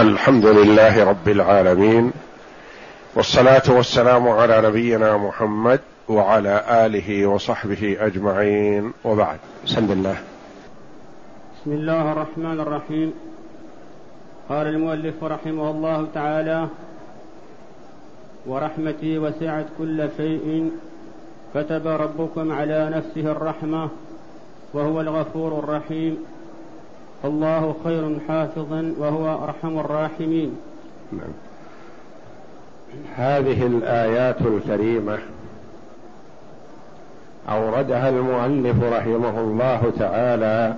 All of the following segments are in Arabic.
الحمد لله رب العالمين والصلاة والسلام على نبينا محمد وعلى آله وصحبه أجمعين وبعد. بسم الله. بسم الله الرحمن الرحيم. قال المؤلف رحمه الله تعالى ورحمتي وسعت كل شيء كتب ربكم على نفسه الرحمة وهو الغفور الرحيم. الله خير حافظا وهو أرحم الراحمين نعم. هذه الآيات الكريمة أوردها المؤلف رحمه الله تعالى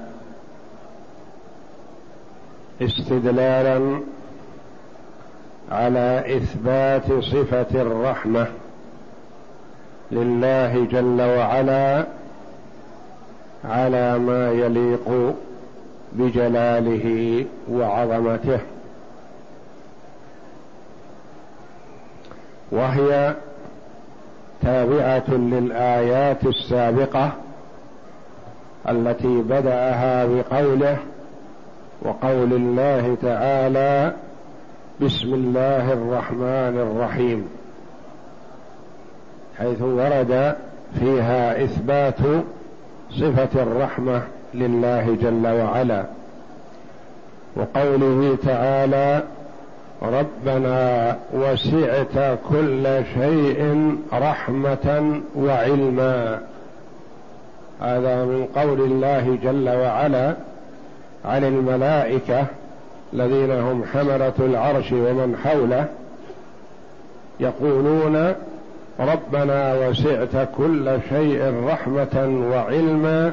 استدلالا على إثبات صفة الرحمة لله جل وعلا على ما يليق بجلاله وعظمته. وهي تابعة للآيات السابقة التي بدأها بقوله وقول الله تعالى بسم الله الرحمن الرحيم. حيث ورد فيها إثبات صفة الرحمة. لله جل وعلا. وقوله تعالى ربنا وسعت كل شيء رحمة وعلما. هذا من قول الله جل وعلا عن الملائكة الذين هم حملة العرش ومن حوله يقولون ربنا وسعت كل شيء رحمة وعلما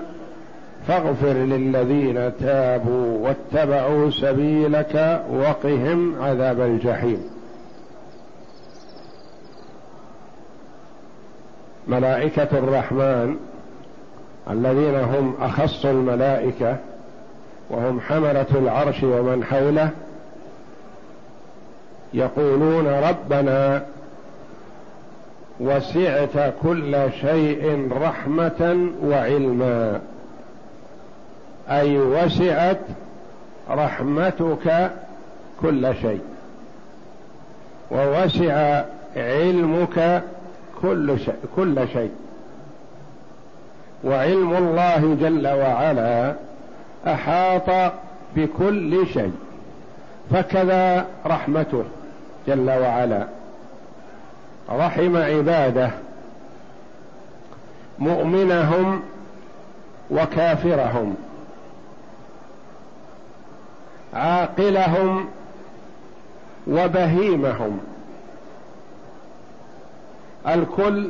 فاغفر للذين تابوا واتبعوا سبيلك وقهم عذاب الجحيم. ملائكة الرحمن الذين هم أخص الملائكة وهم حملة العرش ومن حوله يقولون ربنا وسعت كل شيء رحمة وعلما. أي وسعت رحمتك كل شيء. ووسع علمك كل شيء كل شيء. وعلم الله جل وعلا أحاط بكل شيء. فكذا رحمته جل وعلا. رحم عباده مؤمنهم وكافرهم. عاقلهم وبهيمهم. الكل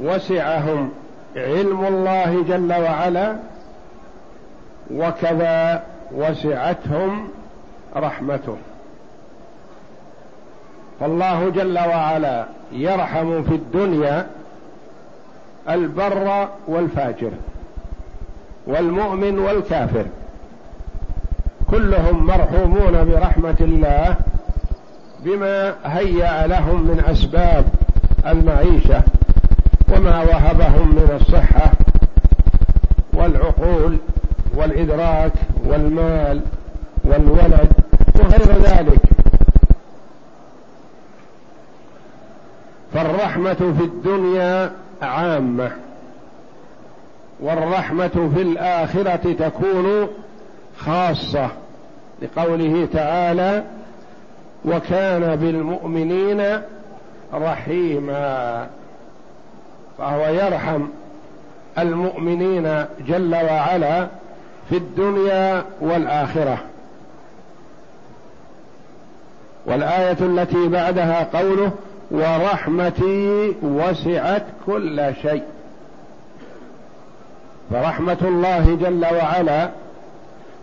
وسعهم علم الله جل وعلا وكذا وسعتهم رحمته. فالله جل وعلا يرحم في الدنيا البر والفاجر والمؤمن والكافر. كلهم مرحومون برحمة الله بما هيأ لهم من أسباب المعيشة وما وهبهم من الصحة والعقول والإدراك والمال والولد وغير ذلك. فالرحمة في الدنيا عامة والرحمة في الآخرة تكون خاصة لقوله تعالى وكان بالمؤمنين رحيما فهو يرحم المؤمنين جل وعلا في الدنيا والآخرة. والآية التي بعدها قوله ورحمتي وسعت كل شيء فرحمة الله جل وعلا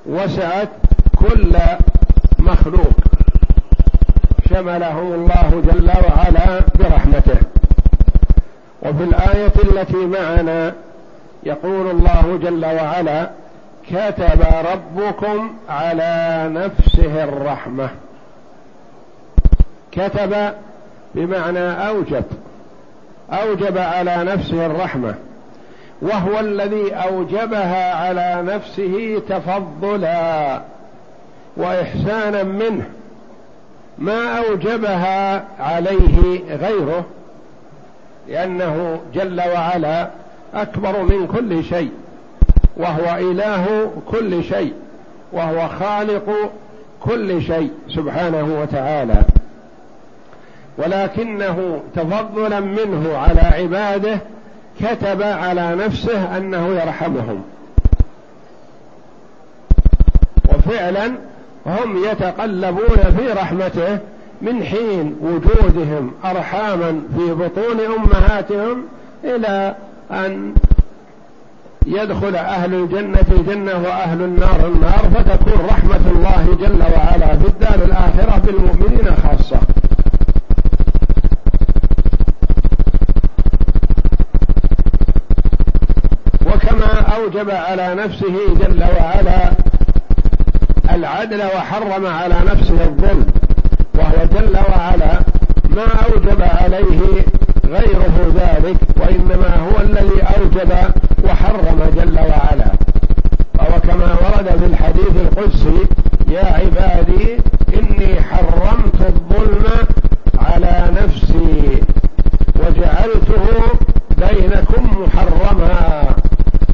وسعت كل مخلوق. شمله الله جل وعلا برحمته. وفي الآية التي معنا يقول الله جل وعلا كتب ربكم على نفسه الرحمة. كتب بمعنى أوجب. أوجب على نفسه الرحمة. وهو الذي أوجبها على نفسه تفضلا وإحسانا منه ما أوجبها عليه غيره لأنه جل وعلا أكبر من كل شيء وهو إله كل شيء وهو خالق كل شيء سبحانه وتعالى. ولكنه تفضلا منه على عباده كتب على نفسه أنه يرحمهم. وفعلا هم يتقلبون في رحمته من حين وجودهم ارحاما في بطون أمهاتهم إلى أن يدخل أهل الجنة الجنه وأهل النار النار فتكون رحمة الله جل وعلا في الدار الآخرة بالمؤمنين خاصة. أوجب على نفسه جل وعلا العدل وحرم على نفسه الظلم وهو جل وعلا ما أوجب عليه غيره ذلك وإنما هو الذي أوجب وحرم جل وعلا. وهو كما ورد في الحديث القدسي يا عبادي إني حرمت الظلم على نفسي وجعلته بينكم محرما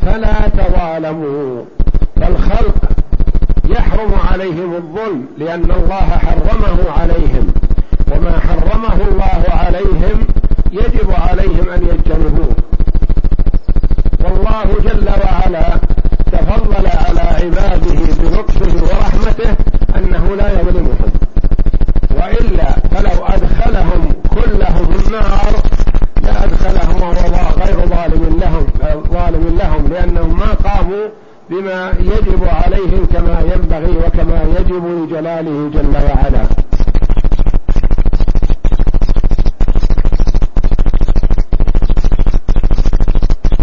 فلا تظالموا فالخلق يحرم عليهم الظلم لأن الله حرمه عليهم وما حرمه الله عليهم يجب عليهم أن يجتنبوه والله جل وعلا تفضل على عباده بلطفه ورحمته أنه لا يظلمهم وإلا فلو أدخلهم كلهم النار لأدخلهم وهو غير ظالم لهم ظالم لهم لأنهم ما قاموا بما يجب عليهم كما ينبغي وكما يجب لجلاله جل وعلا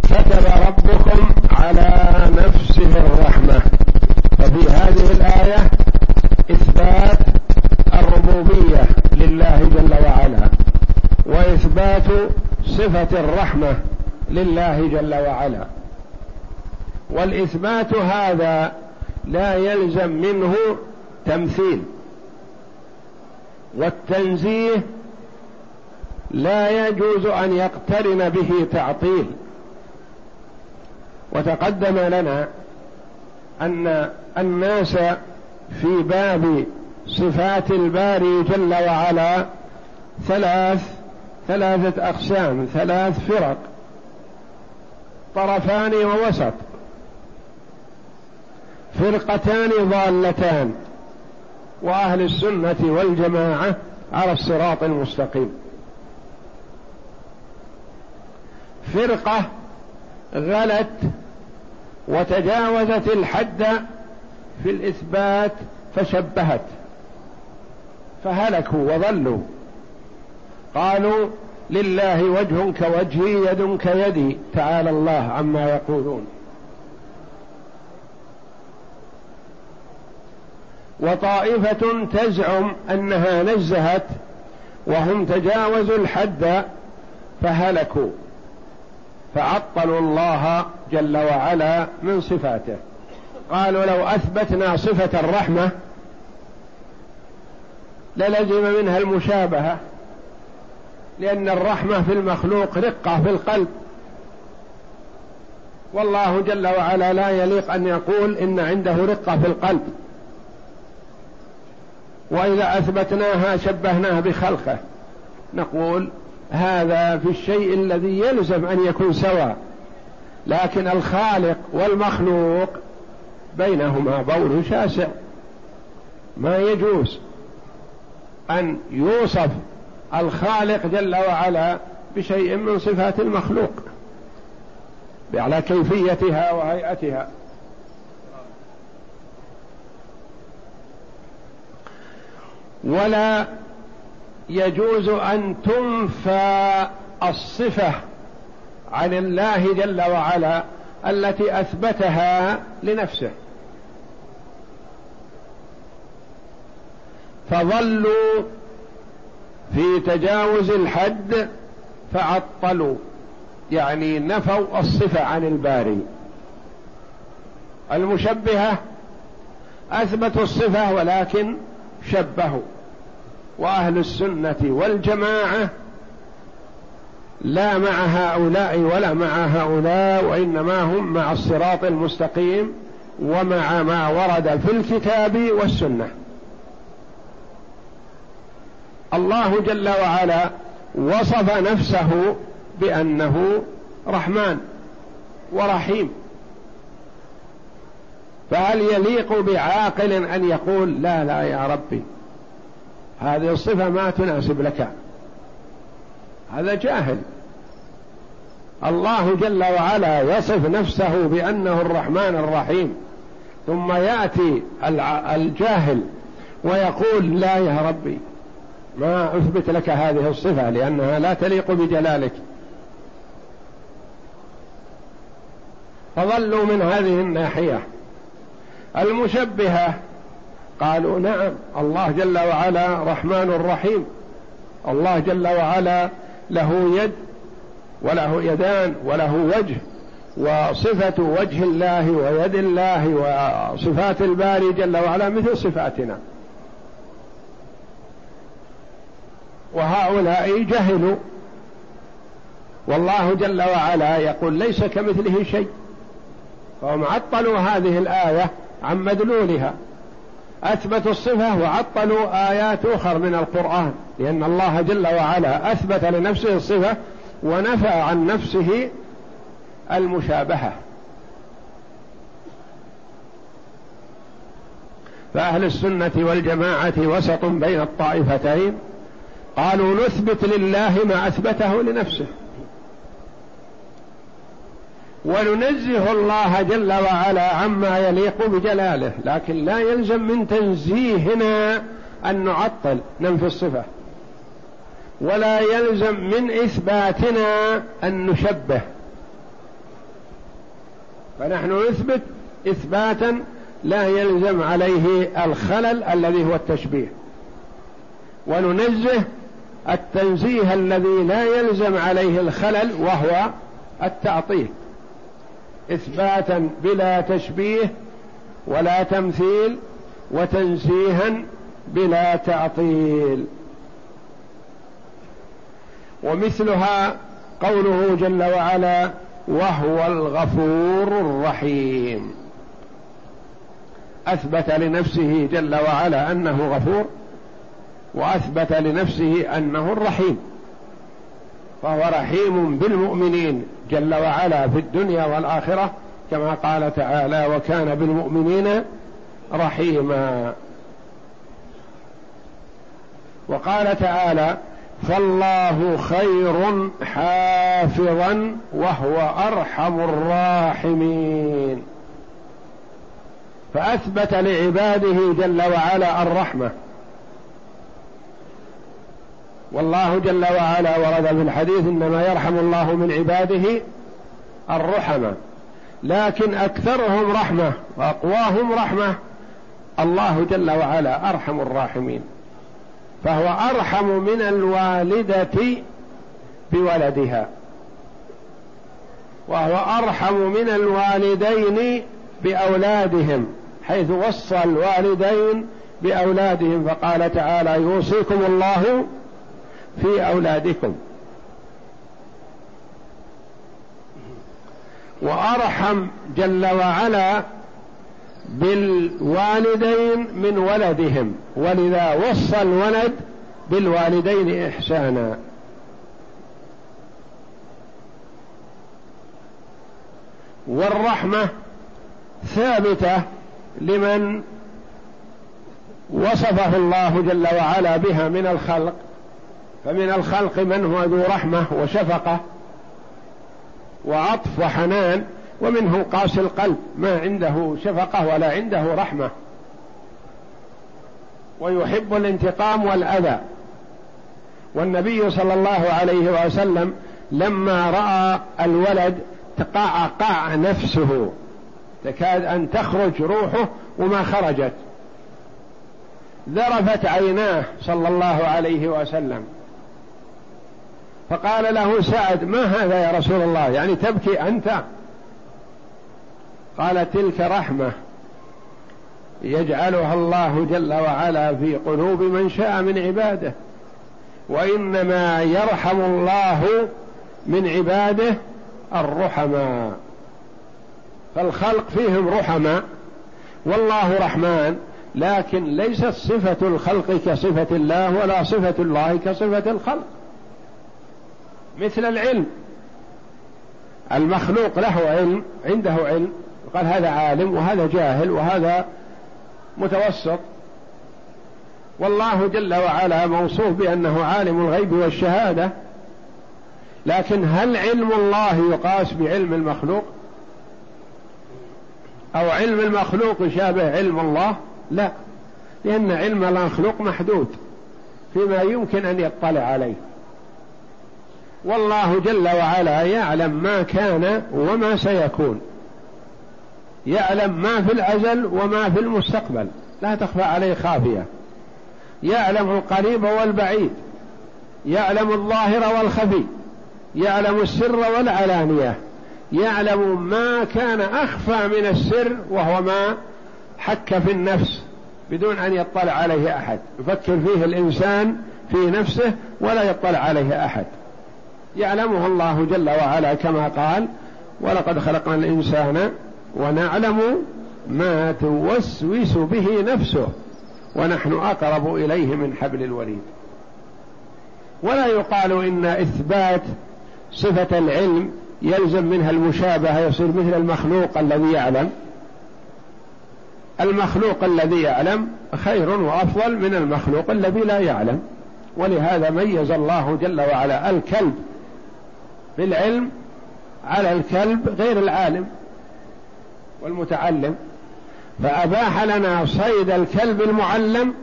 كتب ربكم على نفسه الرحمه ففي هذه الايه اثبات الربوبيه لله جل وعلا صفة الرحمة لله جل وعلا. والإثبات هذا لا يلزم منه تمثيل. والتنزيه لا يجوز أن يقترن به تعطيل. وتقدم لنا أن الناس في باب صفات الباري جل وعلا ثلاث ثلاثة أقسام ثلاث فرق طرفان ووسط. فرقتان ضالتان وأهل السنة والجماعة على الصراط المستقيم. فرقة غلت وتجاوزت الحد في الإثبات فشبهت فهلكوا وضلوا. قالوا لله وجه كوجهي يد كيدي تعالى الله عما يقولون. وطائفة تزعم أنها نزهت وهم تجاوزوا الحد فهلكوا فعطلوا الله جل وعلا من صفاته. قالوا لو أثبتنا صفة الرحمة للزم منها المشابهة. لأن الرحمة في المخلوق رقة في القلب. والله جل وعلا لا يليق أن يقول إن عنده رقة في القلب. وإذا أثبتناها شبهناها بخلقه. نقول هذا في الشيء الذي يلزم أن يكون سواء. لكن الخالق والمخلوق بينهما بول شاسع. ما يجوز أن يوصف الخالق جل وعلا بشيء من صفات المخلوق على كيفيتها وهيئتها. ولا يجوز أن تنفى الصفة عن الله جل وعلا التي أثبتها لنفسه. فظلوا في تجاوز الحد فعطلوا يعني نفوا الصفة عن الباري. المشبهة أثبتوا الصفة ولكن شبهوا وأهل السنة والجماعة لا مع هؤلاء ولا مع هؤلاء وإنما هم مع الصراط المستقيم ومع ما ورد في الكتاب والسنة. الله جل وعلا وصف نفسه بأنه رحمن ورحيم. فهل يليق بعاقل أن يقول لا لا يا ربي؟ هذه الصفة ما تناسب لك. هذا جاهل. الله جل وعلا يصف نفسه بأنه الرحمن الرحيم. ثم يأتي الجاهل ويقول لا يا ربي. ما أثبت لك هذه الصفة لأنها لا تليق بجلالك. فظلوا من هذه الناحية. المشبهة قالوا نعم الله جل وعلا رحمن رحيم. الله جل وعلا له يد وله يدان وله وجه وصفة وجه الله ويد الله وصفات الباري جل وعلا مثل صفاتنا. وهؤلاء جهلوا. والله جل وعلا يقول ليس كمثله شيء. فهم عطلوا هذه الآية عن مدلولها. أثبتوا الصفة وعطلوا آيات أخر من القرآن لأن الله جل وعلا أثبت لنفسه الصفة ونفى عن نفسه المشابهة. فأهل السنة والجماعة وسط بين الطائفتين قالوا نثبت لله ما أثبته لنفسه. وننزه الله جل وعلا عما يليق بجلاله لكن لا يلزم من تنزيهنا أن نعطل ننفي الصفة. ولا يلزم من إثباتنا أن نشبه. فنحن نثبت إثباتا لا يلزم عليه الخلل الذي هو التشبيه. وننزه التنزيه الذي لا يلزم عليه الخلل وهو التعطيل. إثباتا بلا تشبيه ولا تمثيل وتنزيها بلا تعطيل. ومثلها قوله جل وعلا وهو الغفور الرحيم أثبت لنفسه جل وعلا أنه غفور وأثبت لنفسه أنه الرحيم فهو رحيم بالمؤمنين جل وعلا في الدنيا والآخرة كما قال تعالى وكان بالمؤمنين رحيما وقال تعالى فالله خير حافظا وهو أرحم الراحمين فأثبت لعباده جل وعلا الرحمة والله جل وعلا ورد في الحديث إنما يرحم الله من عباده الرحمة. لكن أكثرهم رحمة وأقواهم رحمة الله جل وعلا أرحم الراحمين. فهو أرحم من الوالدة بولدها. وهو أرحم من الوالدين بأولادهم حيث وصى الوالدين بأولادهم فقال تعالى يوصيكم الله في أولادكم. وأرحم جل وعلا بالوالدين من ولدهم. ولذا وصى الولد بالوالدين إحسانا. والرحمة ثابتة لمن وصفه الله جل وعلا بها من الخلق. فمن الخلق من هو ذو رحمة وشفقة وعطف وحنان ومنه قاسي القلب ما عنده شفقة ولا عنده رحمة. ويحب الانتقام والأذى. والنبي صلى الله عليه وسلم لما رأى الولد تقعقع نفسه تكاد أن تخرج روحه وما خرجت. ذرفت عيناه صلى الله عليه وسلم. فقال له سعد ما هذا يا رسول الله؟ يعني تبكي أنت؟ قال تلك رحمة يجعلها الله جل وعلا في قلوب من شاء من عباده وإنما يرحم الله من عباده الرحماء. فالخلق فيهم رحماء والله رحمن لكن ليست صفة الخلق كصفة الله ولا صفة الله كصفة الخلق. مثل العلم. المخلوق له علم عنده علم. قال هذا عالم وهذا جاهل وهذا متوسط. والله جل وعلا موصوف بأنه عالم الغيب والشهادة. لكن هل علم الله يقاس بعلم المخلوق؟ أو علم المخلوق يشابه علم الله؟ لا. لأن علم المخلوق محدود فيما يمكن أن يطلع عليه. والله جل وعلا يعلم ما كان وما سيكون. يعلم ما في الأزل وما في المستقبل. لا تخفى عليه خافية. يعلم القريب والبعيد. يعلم الظاهر والخفي. يعلم السر والعلانية. يعلم ما كان أخفى من السر وهو ما حك في النفس بدون أن يطلع عليه أحد. يفكر فيه الإنسان في نفسه ولا يطلع عليه أحد. يعلمه الله جل وعلا كما قال ولقد خلقنا الإنسان ونعلم ما توسوس به نفسه ونحن أقرب إليه من حبل الوريد. ولا يقال إن إثبات صفة العلم يلزم منها المشابهة يصير مثل المخلوق الذي يعلم. المخلوق الذي يعلم خير وأفضل من المخلوق الذي لا يعلم. ولهذا ميز الله جل وعلا الكلب بالعلم على الكلب غير العالم والمتعلم. فأباح لنا صيد الكلب المعلم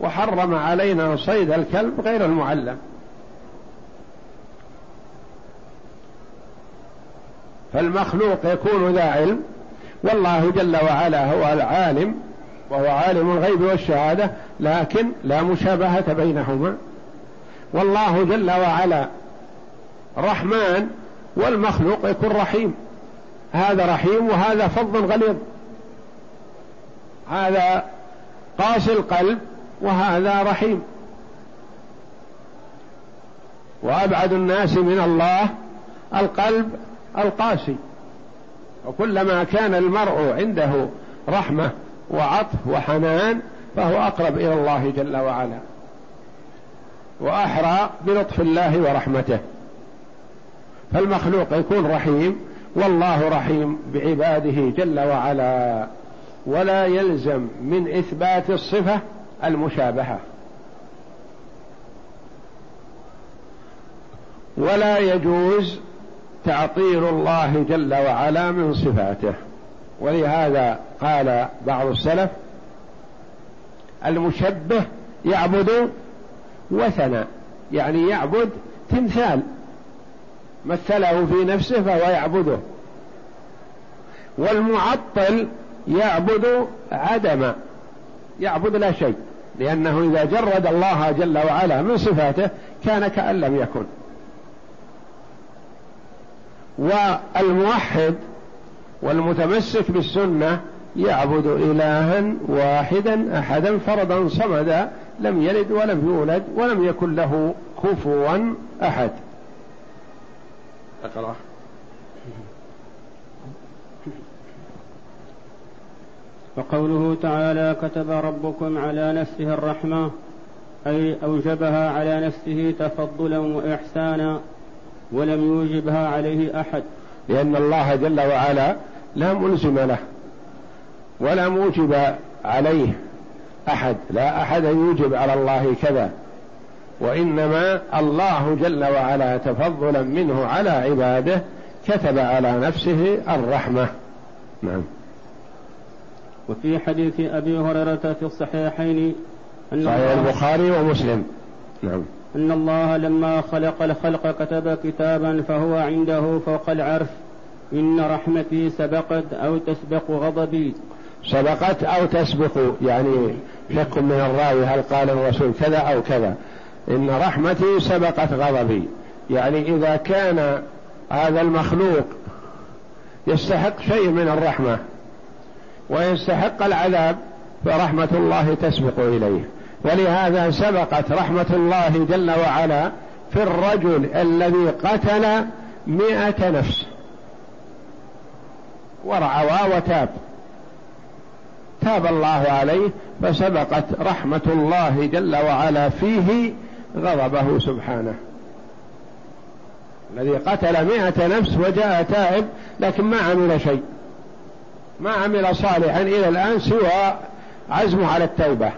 وحرم علينا صيد الكلب غير المعلم. فالمخلوق يكون ذا علم. والله جل وعلا هو العالم وهو عالم الغيب والشهادة لكن لا مشابهة بينهما. والله جل وعلا رحمن والمخلوق يكون رحيم. هذا رحيم وهذا فظ غليظ. هذا قاسي القلب وهذا رحيم. وأبعد الناس من الله القلب القاسي. وكلما كان المرء عنده رحمة وعطف وحنان فهو أقرب إلى الله جل وعلا. وأحرى بلطف الله ورحمته. فالمخلوق يكون رحيم والله رحيم بعباده جل وعلا ولا يلزم من إثبات الصفة المشابهة. ولا يجوز تعطيل الله جل وعلا من صفاته. ولهذا قال بعض السلف المشبه يعبد وثنا يعني يعبد تمثال. مثله في نفسه فهو يعبده. والمعطل يعبد عدم يعبد لا شيء لأنه إذا جرد الله جل وعلا من صفاته كان كأن لم يكن. والموحد والمتمسك بالسنة يعبد إلها واحدا أحدا فردا صمدا لم يلد ولم يولد ولم يكن له كفوا أحد. اقرأ وقوله تعالى كتب ربكم على نفسه الرحمة أي أوجبها على نفسه تفضلا وإحسانا ولم يوجبها عليه أحد. لأن الله جل وعلا لا ملزم له ولا موجب عليه أحد. لا أحد يوجب على الله كذا. وإنما الله جل وعلا تفضلا منه على عباده كتب على نفسه الرحمة. نعم. وفي حديث أبي هريرة في الصحيحين أن صحيح البخاري ومسلم. نعم. أن الله لما خلق الخلق كتب كتابا فهو عنده فوق العرش. إن رحمتي سبقت أو تسبق غضبي. سبقت أو تسبق يعني شك من الراوي هل قال الرسول كذا أو كذا؟ إن رحمتي سبقت غضبي. يعني إذا كان هذا المخلوق يستحق شيء من الرحمة ويستحق العذاب فرحمة الله تسبق إليه. ولهذا سبقت رحمة الله جل وعلا في الرجل الذي قتل مئة نفس. ورعوا وتاب تاب الله عليه فسبقت رحمة الله جل وعلا فيه غضبه سبحانه. الذي قتل مئة نفس وجاء تائب لكن ما عمل شيء. ما عمل صالحا إلى الآن سوى عزمه على التوبة.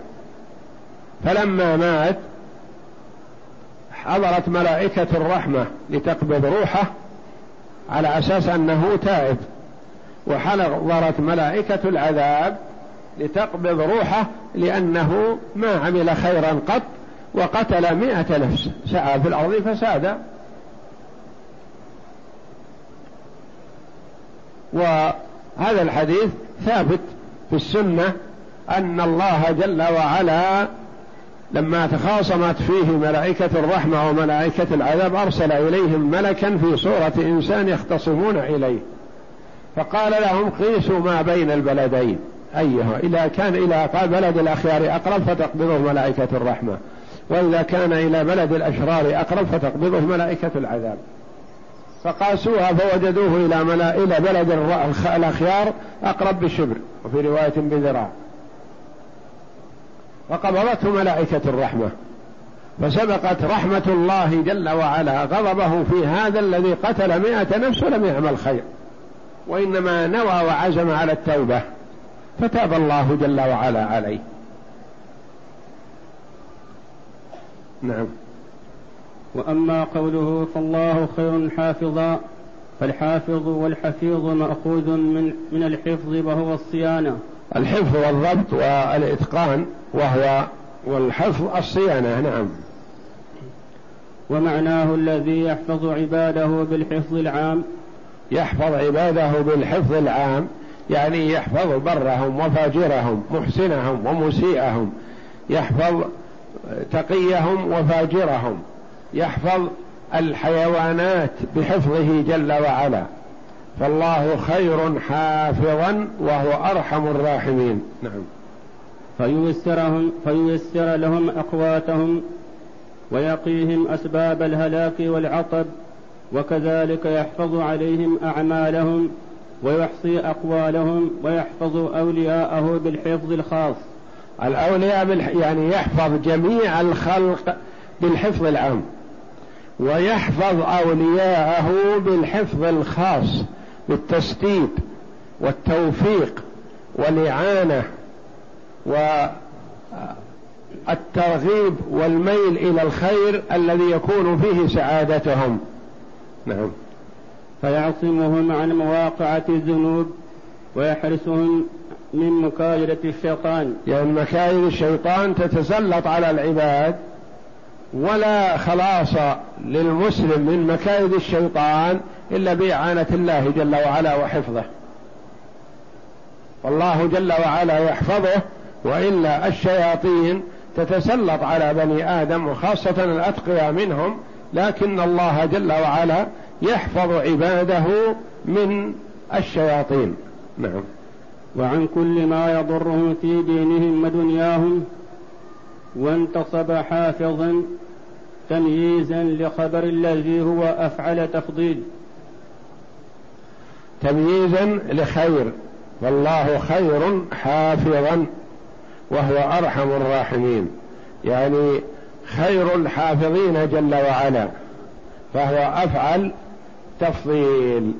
فلما مات حضرت ملائكة الرحمة لتقبض روحه على أساس أنه تائب. وحضرت ملائكة العذاب لتقبض روحه لأنه ما عمل خيرا قط وقتل مئة نفس. سعى في الأرض فساد. وهذا الحديث ثابت في السنة أن الله جل وعلا لما تخاصمت فيه ملائكة الرحمة وملائكة العذاب أرسل إليهم ملكا في صورة إنسان يختصمون إليه. فقال لهم قيسوا ما بين البلدين. أيها إذا كان إلى بلد الأخيار أقرب فتقبضه ملائكة الرحمة. وإذا كان إلى بلد الأشرار أقرب فتقبضه ملائكة العذاب. فقاسوها فوجدوه إلى ملا... إلى بلد الأخيار أقرب بشبر وفي رواية بذراع. فقبضته ملائكة الرحمة. فسبقت رحمة الله جل وعلا غضبه في هذا الذي قتل مئة نفس ولم يعمل خير. وإنما نوى وعزم على التوبة فتاب الله جل وعلا عليه. نعم. وأما قوله فالله خير حافظا فالحافظ والحفيظ مأخوذ من من الحفظ وهو الصيانة. الحفظ والضبط والإتقان وهو والحفظ الصيانة نعم. ومعناه الذي يحفظ عباده بالحفظ العام. يحفظ عباده بالحفظ العام يعني يحفظ برهم وفاجرهم محسنهم ومسيئهم. يحفظ تقيهم وفاجرهم يحفظ الحيوانات بحفظه جل وعلا. فالله خير حافظا وهو أرحم الراحمين. نعم. فييسرهم فييسر لهم أقواتهم ويقيهم أسباب الهلاك والعطب وكذلك يحفظ عليهم أعمالهم ويحصي أقوالهم ويحفظ أولياءه بالحفظ الخاص. الأولياء بالح... يعني يحفظ جميع الخلق بالحفظ العام ويحفظ أولياءه بالحفظ الخاص بالتسديد والتوفيق والإعانة والترغيب والميل إلى الخير الذي يكون فيه سعادتهم. نعم. فيعصمهم عن مواقعة الذنوب ويحرسهم من مكايدة الشيطان. يعني مكايد الشيطان تتسلط على العباد ولا خلاص للمسلم من مكايد الشيطان إلا بإعانة الله جل وعلا وحفظه. والله جل وعلا يحفظه وإلا الشياطين تتسلط على بني آدم وخاصة الأتقياء منهم لكن الله جل وعلا يحفظ عباده من الشياطين. نعم. وعن كل ما يضرهم في دينهم ودنياهم وانتصب حافظا تمييزا لخبر الذي هو أفعل تفضيل. تمييزا لخير والله خير حافظا وهو أرحم الراحمين. يعني خير الحافظين جل وعلا فهو أفعل تفضيل.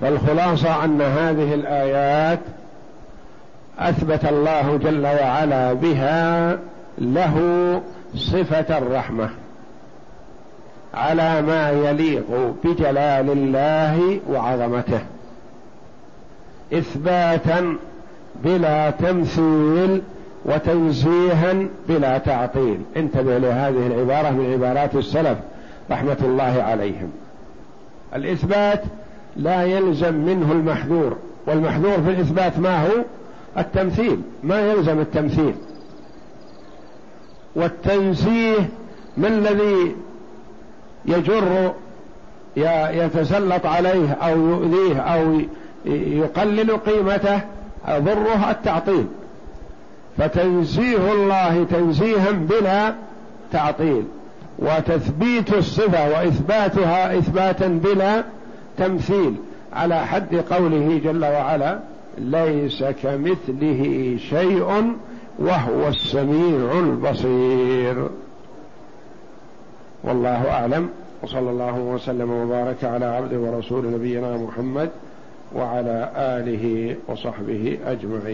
فالخلاصه أن هذه الآيات أثبت الله جل وعلا بها له صفة الرحمة على ما يليق بجلال الله وعظمته إثباتا بلا تمثيل وتنزيها بلا تعطيل. انتبه لهذه العبارة من عبارات السلف رحمة الله عليهم. الإثبات لا يلزم منه المحذور والمحذور في الإثبات ما هو؟ التمثيل ما يلزم التمثيل. والتنزيه ما الذي يجر يتسلط عليه أو يؤذيه أو يقلل قيمته؟ ضره التعطيل. فتنزيه الله تنزيها بلا تعطيل. وتثبيت الصفة وإثباتها إثباتا بلا تمثيل على حد قوله جل وعلا ليس كمثله شيء وهو السميع البصير. والله أعلم وصلى الله وسلم وبارك على عبد ورسول نبينا محمد وعلى آله وصحبه أجمعين.